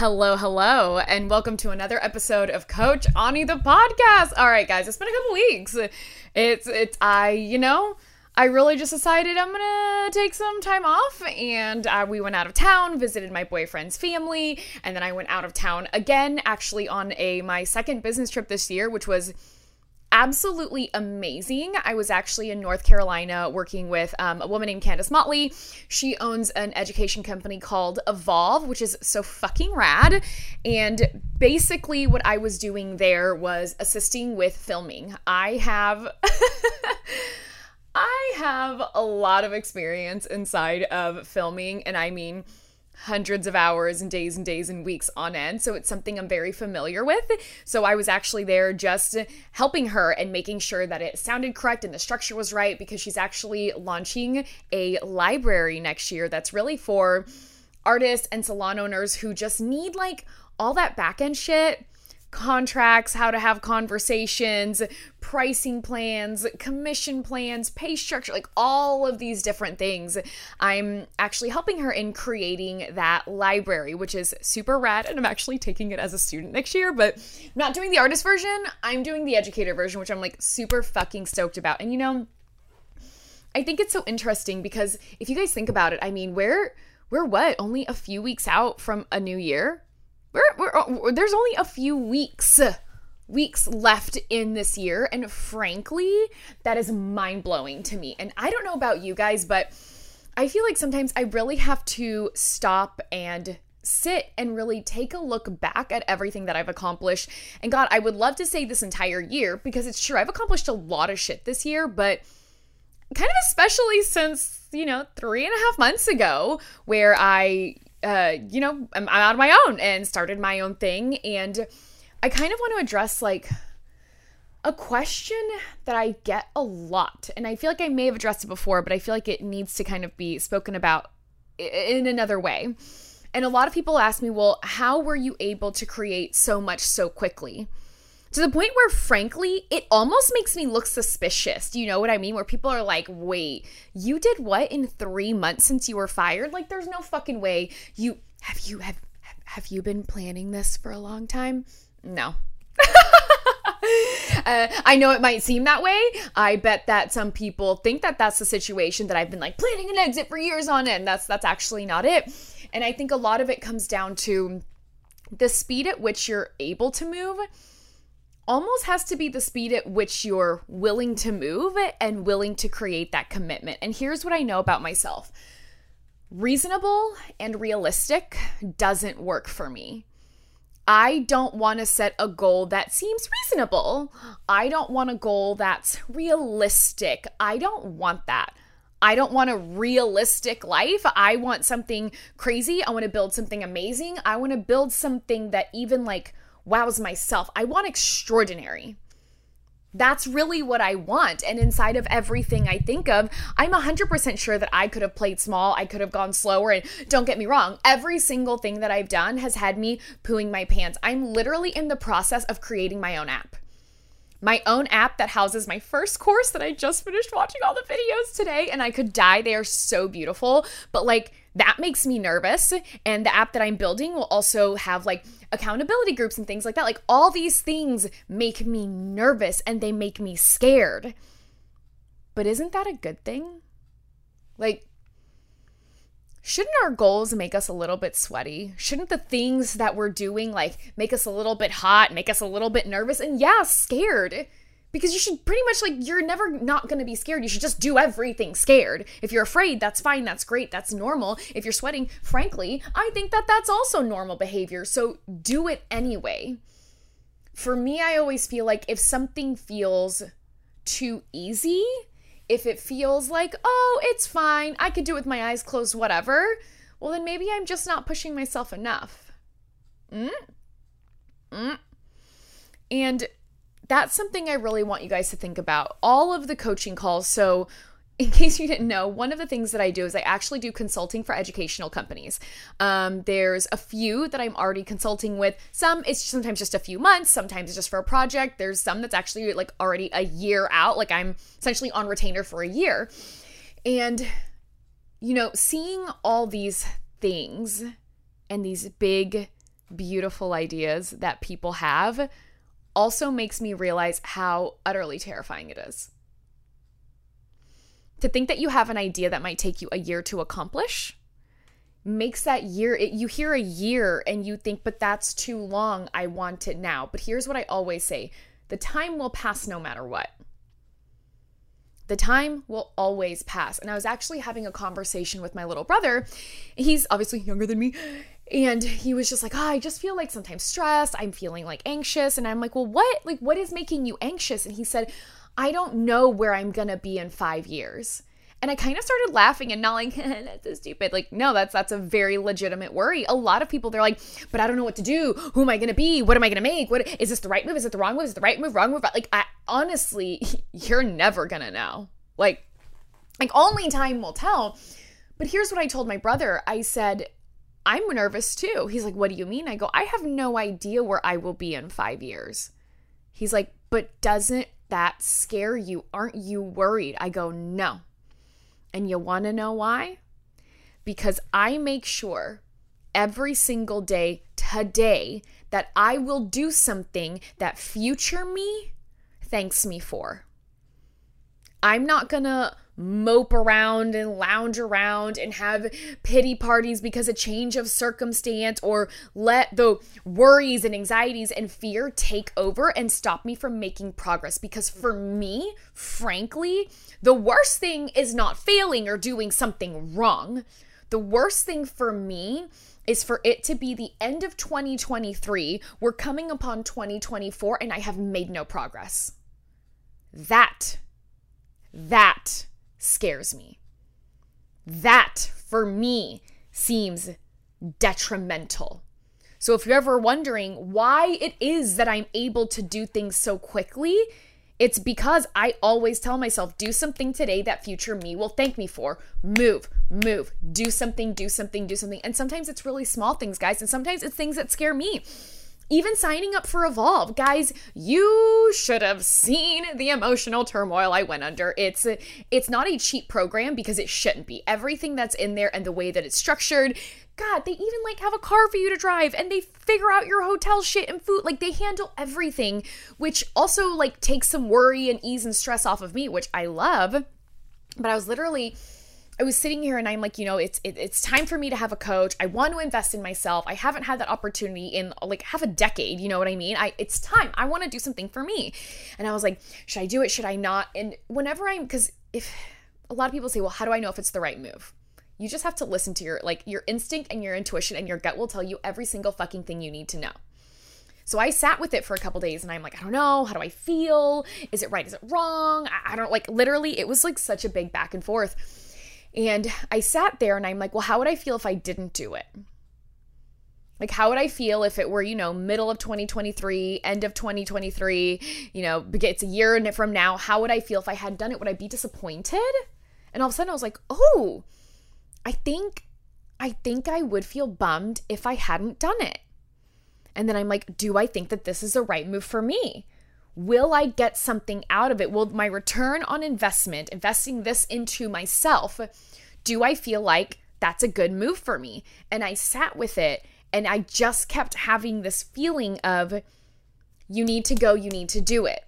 Hello, hello, and welcome to another episode of Coach Ani the podcast. All right, guys, it's been a couple weeks. It's it's I, you know, I really just decided I'm gonna take some time off, and uh, we went out of town, visited my boyfriend's family, and then I went out of town again, actually on a my second business trip this year, which was absolutely amazing. I was actually in North Carolina working with um, a woman named Candace Motley. She owns an education company called Evolve, which is so fucking rad. And basically, what I was doing there was assisting with filming. I have. I have a lot of experience inside of filming, and I mean, hundreds of hours and days and days and weeks on end. So it's something I'm very familiar with. So I was actually there just helping her and making sure that it sounded correct and the structure was right because she's actually launching a library next year that's really for artists and salon owners who just need like all that back end shit contracts, how to have conversations, pricing plans, commission plans, pay structure, like all of these different things. I'm actually helping her in creating that library, which is super rad. And I'm actually taking it as a student next year, but I'm not doing the artist version. I'm doing the educator version, which I'm like super fucking stoked about. And you know, I think it's so interesting because if you guys think about it, I mean, we're we're what only a few weeks out from a new year we're, we're, uh, there's only a few weeks weeks left in this year and frankly that is mind-blowing to me and i don't know about you guys but i feel like sometimes i really have to stop and sit and really take a look back at everything that I've accomplished. And God, I would love to say this entire year because it's true, I've accomplished a lot of shit this year, but kind of especially since, you know, three and a half months ago, where I uh, you know, I'm, out on my own and started my own thing. And I kind of want to address like a question that I get a lot. And I feel like I may have addressed it before, but I feel like it needs to kind of be spoken about in another way. And a lot of people ask me, well, how were you able to create so much so quickly? To the point where frankly it almost makes me look suspicious Do you know what i mean where people are like wait you did what in three months since you were fired like there's no fucking way you have you have have you been planning this for a long time no uh, I know it might seem that way. I bet that some people think that that's the situation that I've been like planning an exit for years on end. That's that's actually not it. And I think a lot of it comes down to the speed at which you're able to move almost has to be the speed at which you're willing to move and willing to create that commitment. And here's what I know about myself reasonable and realistic doesn't work for me. I don't want to set a goal that seems reasonable. I don't want a goal that's realistic. I don't want that. I don't want a realistic life. I want something crazy. I want to build something amazing. I want to build something that even like wows myself. I want extraordinary. That's really what I want. And inside of everything I think of, I'm 100% sure that I could have played small. I could have gone slower. And don't get me wrong, every single thing that I've done has had me pooing my pants. I'm literally in the process of creating my own app. My own app that houses my first course that I just finished watching all the videos today. And I could die. They are so beautiful. But like, that makes me nervous. And the app that I'm building will also have like accountability groups and things like that. Like all these things make me nervous and they make me scared. But isn't that a good thing? Like, shouldn't our goals make us a little bit sweaty? Shouldn't the things that we're doing like make us a little bit hot, make us a little bit nervous, and yeah, scared? because you should pretty much like you're never not going to be scared. You should just do everything scared. If you're afraid that's fine. That's great. That's normal. If you're sweating frankly i think that that's also normal behavior. So do it anyway. For me i always feel like if something feels too easy if it feels like oh it's fine i could do it with my eyes closed whatever well then maybe i'm just not pushing myself enough mm? Mm. and that's something I really want you guys to think about. All of the coaching calls. So, in case you didn't know, one of the things that I do is I actually do consulting for educational companies. Um, there's a few that I'm already consulting with. Some it's sometimes just a few months, sometimes it's just for a project. There's some that's actually like already a year out, like I'm essentially on retainer for a year. And, you know, seeing all these things and these big beautiful ideas that people have also makes me realize how utterly terrifying it is. To think that you have an idea that might take you a year to accomplish makes that year it, you hear a year and you think but that's too long. I want it now. But here's what i always say. The time will pass no matter what. The time will always pass. And i was actually having a conversation with my little brother. He's obviously younger than me. And he was just like oh, i just feel like sometimes stressed. I'm feeling like anxious. And i'm like well what like what is making you anxious? And he said i don't know where i'm gonna be in five years and I kind of started laughing and not like, that's so stupid. Like, no, that's that's a very legitimate worry. A lot of people they're like, but I don't know what to do. Who am I gonna be? What am I gonna make? What is this the right move? Is it the wrong move? Is it the right move? Wrong move? Like, I honestly, you're never gonna know. Like, like only time will tell. But here's what I told my brother. I said, I'm nervous too. He's like, What do you mean? I go, I have no idea where I will be in five years. He's like, But doesn't that scare you? Aren't you worried? I go, No. And you want to know why? Because I make sure every single day today that I will do something that future me thanks me for. I'm not going to mope around and lounge around and have pity parties because a change of circumstance or let the worries and anxieties and fear take over and stop me from making progress. Because for me frankly the worst thing is not failing or doing something wrong. The worst thing for me is for it to be the end of 2023 we're coming upon 2024 and I have made no progress. That that scares me. That, for me, seems detrimental. So if you're ever wondering why it is that I'm able to do things so quickly, it's because I always tell myself, do something today that future me will thank me for. Move, move, do something, do something, do something. And sometimes it's really small things, guys, and sometimes it's things that scare me even signing up for Evolve. Guys, you should have seen the emotional turmoil I went under. It's it's not a cheap program because it shouldn't be. Everything that's in there and the way that it's structured, God, they even like have a car for you to drive and they figure out your hotel shit and food. Like they handle everything, which also like takes some worry and ease and stress off of me, which I love. But I was literally I was sitting here and I'm like, you know, it's it, it's time for me to have a coach. I want to invest in myself. I haven't had that opportunity in like half a decade. You know what I mean? I it's time. I want to do something for me. And I was like, should I do it? Should I not? And whenever I'm, because if a lot of people say, well, how do I know if it's the right move? You just have to listen to your like your instinct and your intuition, and your gut will tell you every single fucking thing you need to know. So I sat with it for a couple days and I'm like, I don't know. How do I feel? Is it right? Is it wrong? I, I don't like literally, it was like such a big back and forth. And I sat there and I'm like, well, how would I feel if I didn't do it? Like, how would I feel if it were, you know, middle of 2023, end of 2023, you know, it's a year from now? How would I feel if I hadn't done it? Would I be disappointed? And all of a sudden I was like, oh, I think, I think I would feel bummed if I hadn't done it. And then I'm like, do I think that this is the right move for me? Will I get something out of it? Will my return on investment, investing this into myself, do I feel like that's a good move for me? And I sat with it and I just kept having this feeling of you need to go, you need to do it.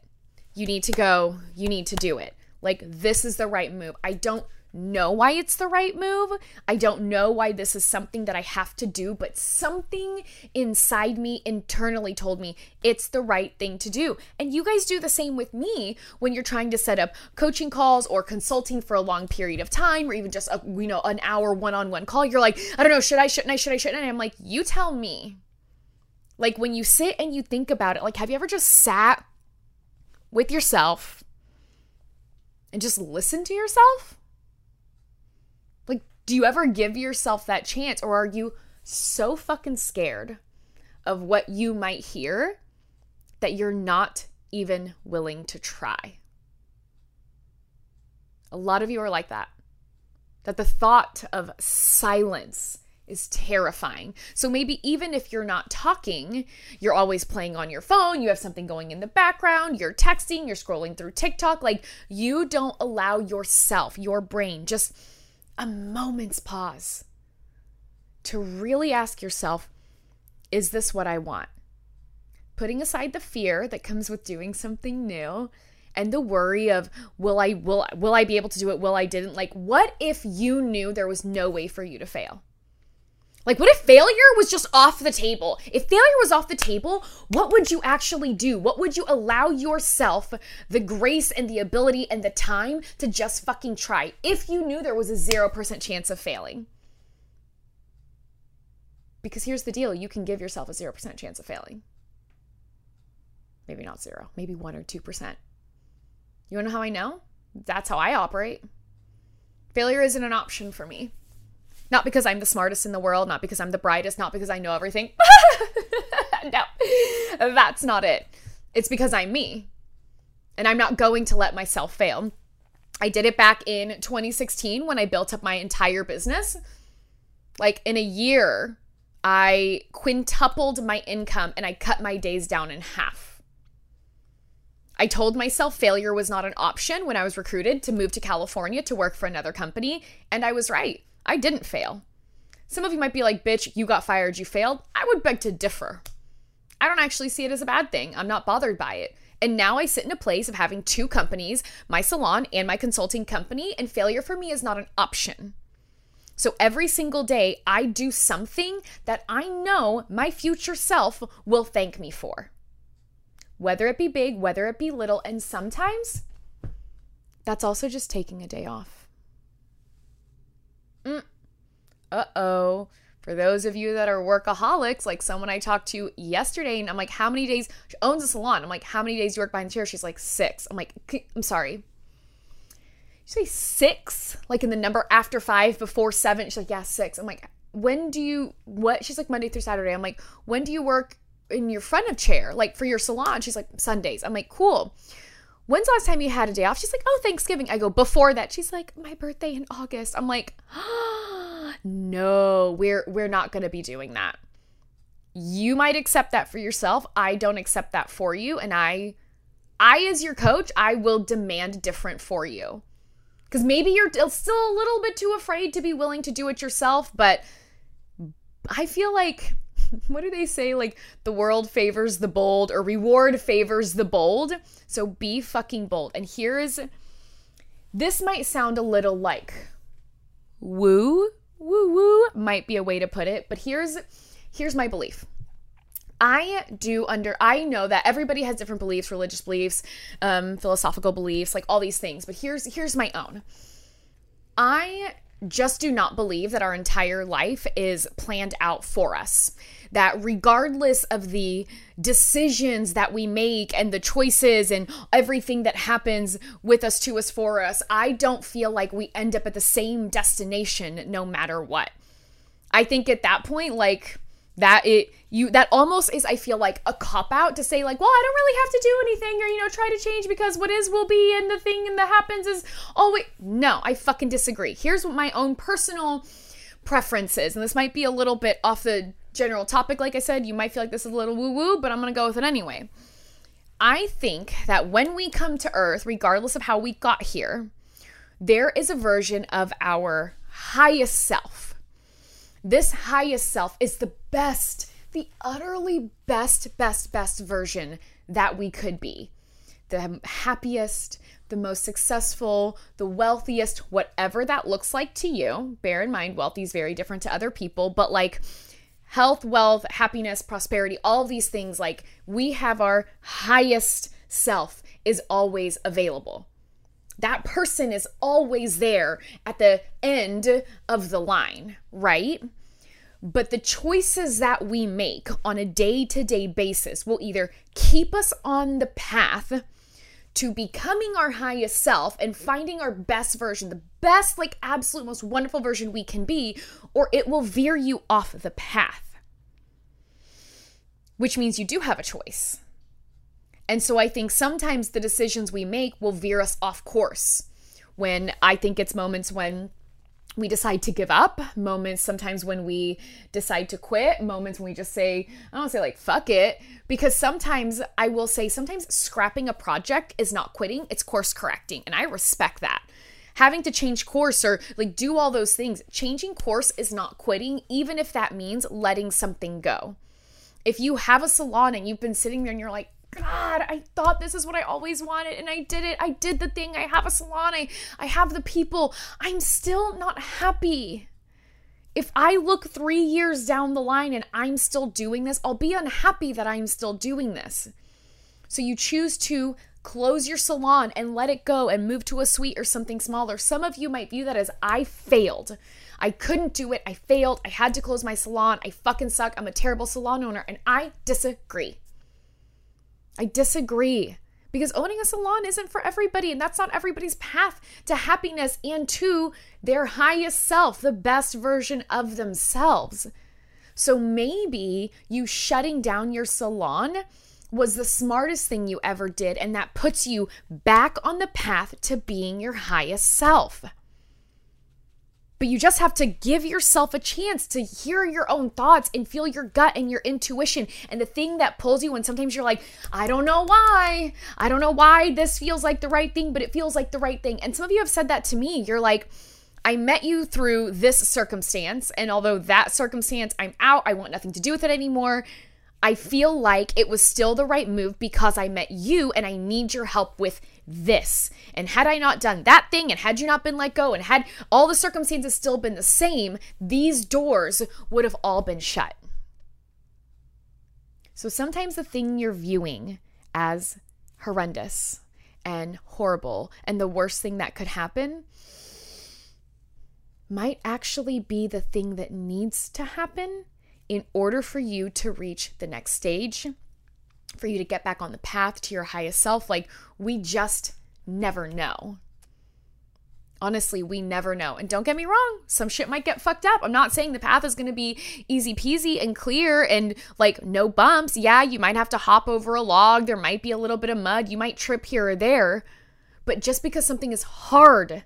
You need to go, you need to do it. Like this is the right move. I don't know why it's the right move. I don't know why this is something that I have to do, but something inside me internally told me it's the right thing to do. And you guys do the same with me when you're trying to set up coaching calls or consulting for a long period of time or even just a, you know an hour one-on-one call. You're like, I don't know, should I, shouldn't I, should I, shouldn't? And I'm like, you tell me. Like when you sit and you think about it, like have you ever just sat with yourself and just listened to yourself? Do you ever give yourself that chance or are you so fucking scared of what you might hear that you're not even willing to try? A lot of you are like that. That the thought of silence is terrifying. So maybe even if you're not talking, you're always playing on your phone, you have something going in the background, you're texting, you're scrolling through TikTok, like you don't allow yourself, your brain, just a moment's pause to really ask yourself is this what I want? Putting aside the fear that comes with doing something new and the worry of will I will will I be able to do it? Will I didn't? Like what if you knew there was no way for you to fail? Like, what if failure was just off the table? If failure was off the table, what would you actually do? What would you allow yourself the grace and the ability and the time to just fucking try if you knew there was a 0% chance of failing? Because here's the deal you can give yourself a 0% chance of failing. Maybe not zero, maybe 1 or 2%. You wanna know how I know? That's how I operate. Failure isn't an option for me. Not because I'm the smartest in the world, not because I'm the brightest, not because I know everything. no, that's not it. It's because I'm me. And I'm not going to let myself fail. I did it back in 2016 when I built up my entire business. Like in a year, I quintupled my income and I cut my days down in half. I told myself failure was not an option when I was recruited to move to California to work for another company, and I was right. I didn't fail. Some of you might be like, bitch, you got fired, you failed. I would beg to differ. I don't actually see it as a bad thing. I'm not bothered by it. And now I sit in a place of having two companies, my salon and my consulting company, and failure for me is not an option. So every single day, I do something that I know my future self will thank me for. Whether it be big, whether it be little, and sometimes that's also just taking a day off. Mm. Uh oh. For those of you that are workaholics, like someone I talked to yesterday, and I'm like, how many days? She owns a salon. I'm like, how many days do you work behind the chair? She's like, six. I'm like, I'm sorry you say six? Like in the number after five, before seven? She's like, yeah, six. I'm like, when do you, what? She's like, Monday through Saturday. I'm like, when do you work in your front of chair? Like for your salon? She's like, Sundays. I'm like, cool. When's the last time you had a day off? She's like, oh, Thanksgiving. I go, before that. She's like, my birthday in August. I'm like, oh, no, we're, we're not to be doing that. You might accept that for yourself. I don't accept that for you. And I, I, as your coach, I will demand different for you. Because maybe you're still a little bit too afraid to be willing to do it yourself, but I feel like what do they say? Like the world favors the bold or reward favors the bold. So be fucking bold. And here is this might sound a little like woo, woo, woo might be a way to put it, but here's here's my belief. I do under I know that everybody has different beliefs, religious beliefs, um, philosophical beliefs, like all these things. But here's here's my own. I just do not believe that our entire life is planned out for us. That regardless of the decisions that we make and the choices and everything that happens with us, to us, for us, I don't feel like we end up at the same destination no matter what. I think at that point, like, that it you that almost is i feel like a cop out to say like well i don't really have to do anything or you know try to change because what is will be and the thing and that happens is always no i fucking disagree. Here's what my own personal preferences and this might be a little bit off the general topic like i said you might feel like this is a little woo woo but i'm gonna go with it anyway. I think that when we come to earth regardless of how we got here there is a version of our highest self. This highest self is the best, the utterly best, best, best version that we could be. The happiest, the most successful, the wealthiest, whatever that looks like to you. Bear in mind, wealthy is very different to other people, but like health, wealth, happiness, prosperity, all these things, like we have our highest self is always available. That person is always there at the end of the line, right? But the choices that we make on a day to day basis will either keep us on the path to becoming our highest self and finding our best version, the best, like absolute most wonderful version we can be, or it will veer you off the path. Which means you do have a choice. And so I think sometimes the decisions we make will veer us off course. When I think it's moments when we decide to give up, moments sometimes when we decide to quit, moments when we just say, I don't say like fuck it, because sometimes I will say sometimes scrapping a project is not quitting, it's course correcting, and I respect that. Having to change course or like do all those things, changing course is not quitting, even if that means letting something go. If you have a salon and you've been sitting there and you're like, God, I thought this is what I always wanted and I did it. I did the thing. I have a salon. I, I have the people. I'm still not happy. If I look three years down the line and I'm still doing this, I'll be unhappy that I'm still doing this. So you choose to close your salon and let it go and move to a suite or something smaller. Some of you might view that as I failed. I couldn't do it. I failed. I had to close my salon. I fucking suck. I'm a terrible salon owner. And I disagree. I disagree because owning a salon isn't for everybody and that's not everybody's path to happiness and to their highest self, the best version of themselves. So maybe you shutting down your salon was the smartest thing you ever did, and that puts you back on the path to being your highest self. But you just have to give yourself a chance to hear your own thoughts and feel your gut and your intuition and the thing that pulls you. And sometimes you're like, I don't know why. I don't know why this feels like the right thing, but it feels like the right thing. And some of you have said that to me. You're like, I met you through this circumstance. And although that circumstance, I'm out, I want nothing to do with it anymore. I feel like it was still the right move because I met you and I need your help with this. And had I not done that thing and had you not been let go and had all the circumstances still been the same, these doors would have all been shut. So sometimes the thing you're viewing as horrendous and horrible and the worst thing that could happen might actually be the thing that needs to happen in order for you to reach the next stage, for you to get back on the path to your highest self. Like, we just never know. Honestly, we never know. And don't get me wrong, some shit might get fucked up. I'm not saying the path is to be easy peasy and clear and like no bumps. Yeah, you might have to hop over a log. There might be a little bit of mud. You might trip here or there. But just because something is hard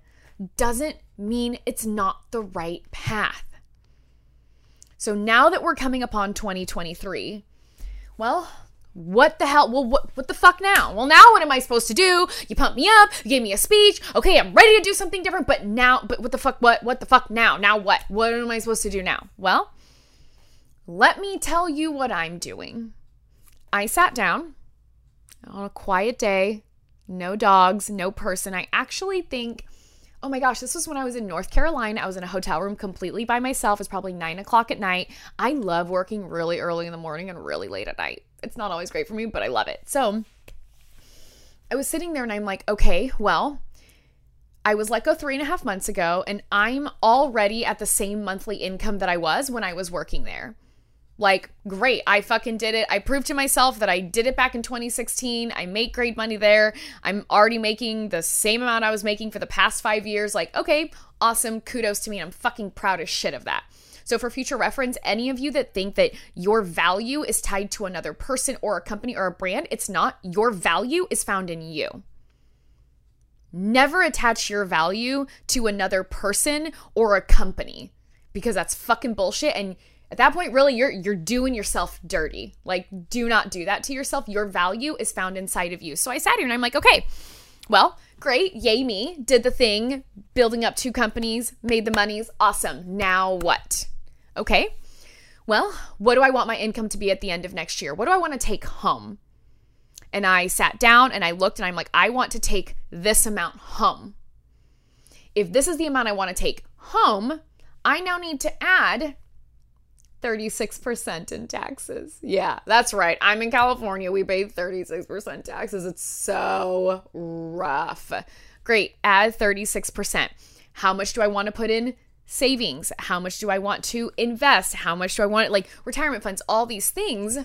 doesn't mean it's not the right path. So now that we're coming upon 2023, well, what the hell? Well, what, what the fuck now? Well, now what am I supposed to do? You pumped me up, you gave me a speech. Okay, I'm ready to do something different, but now, but what the fuck? What, what the fuck now? Now what? What am I supposed to do now? Well, let me tell you what I'm doing. I sat down on a quiet day, no dogs, no person. I actually think oh my gosh, this was when I was in North Carolina. I was in a hotel room completely by myself. It's probably nine o'clock at night. I love working really early in the morning and really late at night. It's not always great for me, but I love it. So I was sitting there and I'm like, okay, well, I was let go three and a half months ago, and I'm already at the same monthly income that I was when I was working there. Like, great. I fucking did it. I proved to myself that I did it back in 2016. I make great money there. I'm already making the same amount I was making for the past five years. Like, okay, awesome. Kudos to me. I'm fucking proud as shit of that. So, for future reference, any of you that think that your value is tied to another person or a company or a brand, it's not. Your value is found in you. Never attach your value to another person or a company because that's fucking bullshit. And at that point really you're you're doing yourself dirty. Like do not do that to yourself. Your value is found inside of you. So i sat here and i'm like okay well great. Yay me. Did the thing building up two companies made the monies. Awesome. Now what okay well what do i want my income to be at the end of next year what do i want to take home and i sat down and i looked and i'm like i want to take this amount home if this is the amount i want to take home i now need to add 36% in taxes. Yeah, that's right. I'm in California. We pay 36% taxes. It's so rough. Great. Add 36%. How much do I want to put in savings? How much do I want to invest? How much do I want like retirement funds, all these things.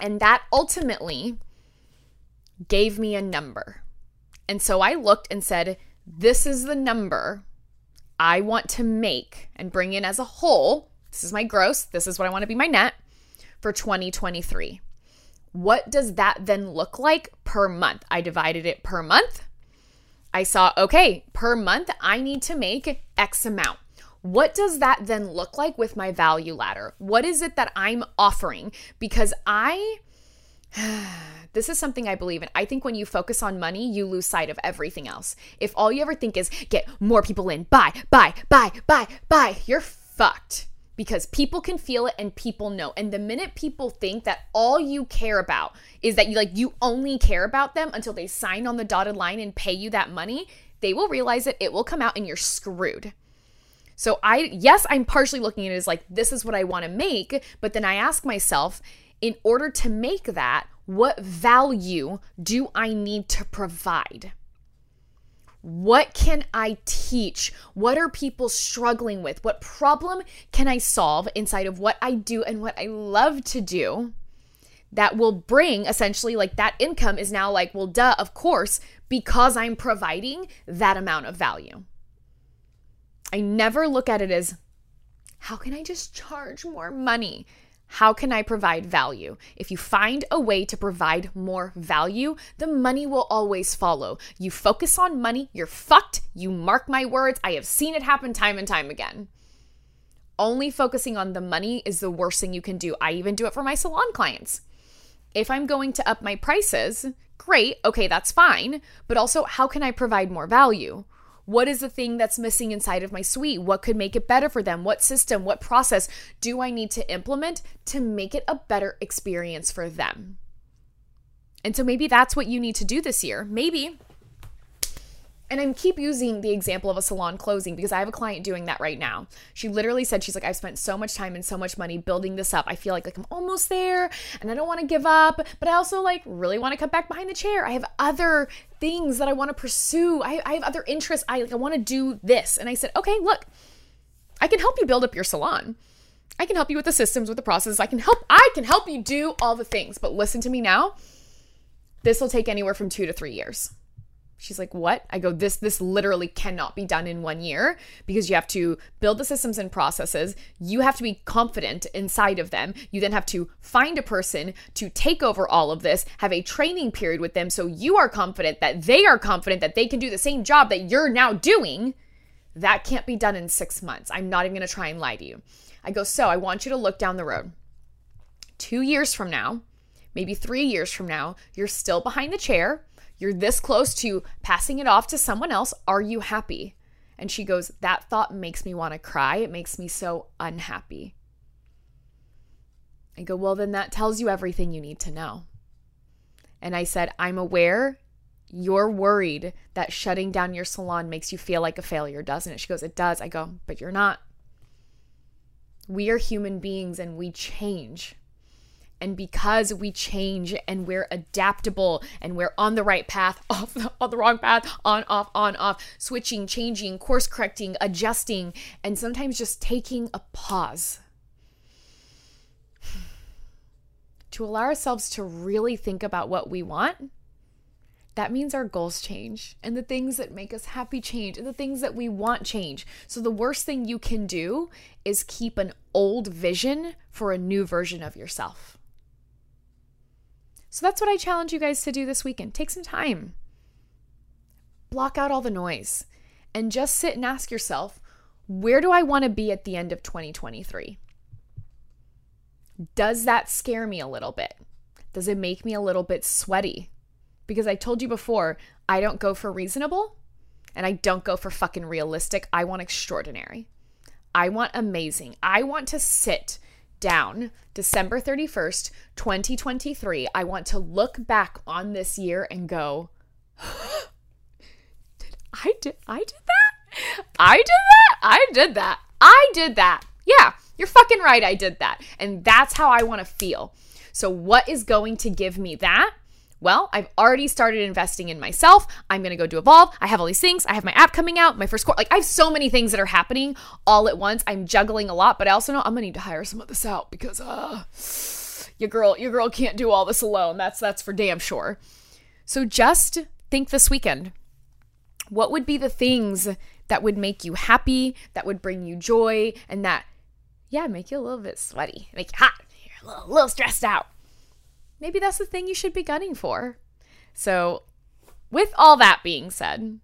And that ultimately gave me a number. And so I looked and said, this is the number I want to make and bring in as a whole this is my gross. This is what I want to be my net for 2023. What does that then look like per month? I divided it per month. I saw, okay, per month, I need to make X amount. What does that then look like with my value ladder? What is it that I'm offering? Because I, this is something I believe in. I think when you focus on money, you lose sight of everything else. If all you ever think is get more people in, buy, buy, buy, buy, buy, you're fucked because people can feel it and people know. And the minute people think that all you care about is that you like you only care about them until they sign on the dotted line and pay you that money, they will realize it, it will come out and you're screwed. So I yes, I'm partially looking at it as like this is what I want to make, but then I ask myself, in order to make that, what value do I need to provide? What can I teach? What are people struggling with? What problem can I solve inside of what I do and what I love to do that will bring essentially like that income is now like, well, duh, of course, because I'm providing that amount of value. I never look at it as, how can I just charge more money? How can I provide value? If you find a way to provide more value, the money will always follow. You focus on money, you're fucked. You mark my words. I have seen it happen time and time again. Only focusing on the money is the worst thing you can do. I even do it for my salon clients. If I'm going to up my prices, great, okay, that's fine. But also, how can I provide more value? What is the thing that's missing inside of my suite? What could make it better for them? What system, what process do I need to implement to make it a better experience for them? And so maybe that's what you need to do this year. Maybe and I keep using the example of a salon closing because I have a client doing that right now. She literally said, She's like, I've spent so much time and so much money building this up. I feel like, like I'm almost there and I don't want to give up, but I also like really want to come back behind the chair. I have other things that I want to pursue. I, I have other interests. I like I want to do this. And I said, Okay, look, I can help you build up your salon. I can help you with the systems, with the process. I can help I can help you do all the things. But listen to me now. This will take anywhere from 2 to 3 years. She's like, "What?" I go, "This this literally cannot be done in 1 year because you have to build the systems and processes. You have to be confident inside of them. You then have to find a person to take over all of this, have a training period with them so you are confident that they are confident that they can do the same job that you're now doing. That can't be done in 6 months. I'm not even going to try and lie to you." I go, "So, I want you to look down the road. 2 years from now, maybe 3 years from now, you're still behind the chair." You're this close to passing it off to someone else. Are you happy? And she goes, That thought makes me want to cry. It makes me so unhappy. I go, Well, then that tells you everything you need to know. And I said, I'm aware you're worried that shutting down your salon makes you feel like a failure, doesn't it? She goes, It does. I go, But you're not. We are human beings and we change. And because we change and we're adaptable and we're on the right path, off the, on the wrong path, on, off, on, off, switching, changing, course correcting, adjusting, and sometimes just taking a pause to allow ourselves to really think about what we want, that means our goals change and the things that make us happy change and the things that we want change. So, the worst thing you can do is keep an old vision for a new version of yourself. So that's what I challenge you guys to do this weekend. Take some time, block out all the noise, and just sit and ask yourself where do I want to be at the end of 2023? Does that scare me a little bit? Does it make me a little bit sweaty? Because I told you before, I don't go for reasonable and I don't go for fucking realistic. I want extraordinary. I want amazing. I want to sit down December 31st, 2023, I want to look back on this year and go, did I did I did that? I did that? I did that. I did that. Yeah, you're fucking right. I did that. And that's how I want to feel. So, what is going to give me that? Well, I've already started investing in myself. I'm going to go do Evolve. I have all these things. I have my app coming out, my first course. Like, I have so many things that are happening all at once. I'm juggling a lot, but I also know I'm going to need to hire some of this out because, uh, your girl, your girl can't do all this alone. That's, that's for damn sure. So just think this weekend. What would be the things that would make you happy, that would bring you joy, and that, yeah, make you a little bit sweaty, make you hot, you're a little, a little stressed out? Maybe that's the thing you should be gunning for. So, with all that being said,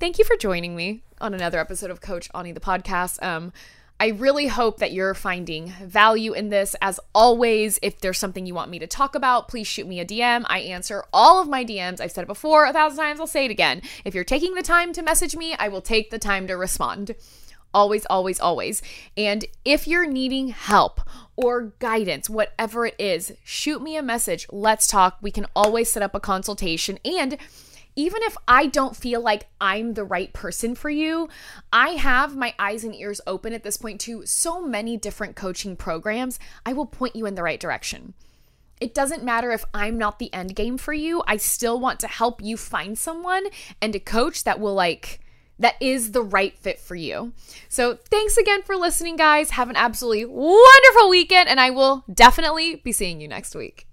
thank you for joining me on another episode of Coach Ani the podcast. Um, I really hope that you're finding value in this. As always, if there's something you want me to talk about, please shoot me a DM. I answer all of my DMs. I've said it before a thousand times, I'll say it again. If you're taking the time to message me, I will take the time to respond. Always, always, always. And if you're needing help or guidance, whatever it is, shoot me a message. Let's talk. We can always set up a consultation. And even if I don't feel like I'm the right person for you, I have my eyes and ears open at this point to so many different coaching programs. I will point you in the right direction. It doesn't matter if I'm not the end game for you. I still want to help you find someone and a coach that will like that is the right fit for you. So, thanks again for listening, guys. Have an absolutely wonderful weekend, and I will definitely be seeing you next week.